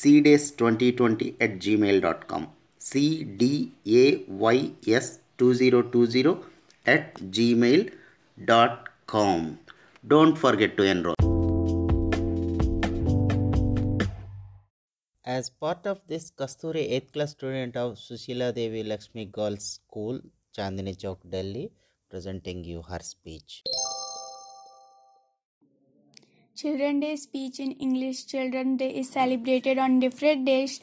cdays2020 at gmail.com cdays2020 at gmail.com don't forget to enroll. As part of this kasturi 8th class student of sushila devi lakshmi girls school chandni chowk delhi presenting you her speech Children Day speech in English Children Day is celebrated on different days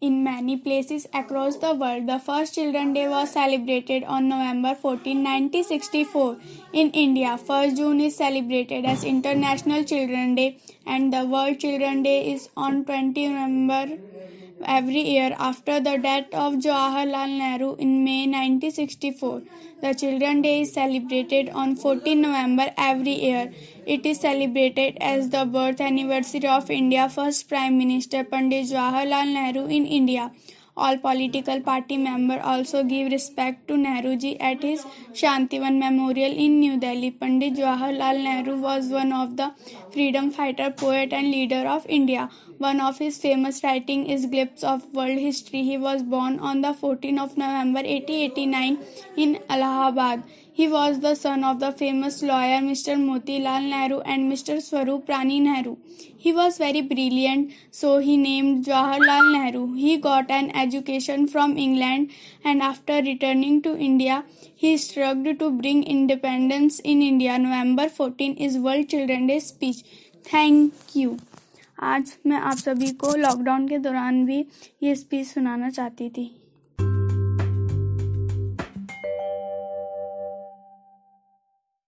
in many places across the world. The first Children Day was celebrated on November 14, 1964 in India. 1st June is celebrated as International Children Day and the World Children Day is on 20 November every year after the death of Jawaharlal Nehru in May 1964. The Children's Day is celebrated on 14 November every year. It is celebrated as the birth anniversary of India's first Prime Minister Pandit Jawaharlal Nehru in India. All political party members also give respect to Nehruji at his Shantivan Memorial in New Delhi. Pandit Jawaharlal Nehru was one of the freedom fighter, poet and leader of India. One of his famous writing is Glimpse of World History. He was born on the 14th of November 1889 in Allahabad. He was the son of the famous lawyer Mr. Motilal Nehru and Mr. Swarup Rani Nehru. He was very brilliant, so he named Jawaharlal Nehru. He got an education from England and after returning to India, he struggled to bring independence in India. November 14 is World Children Day speech. Thank you. आज मैं आप सभी को lockdown के दौरान भी ये speech सुनाना चाहती थी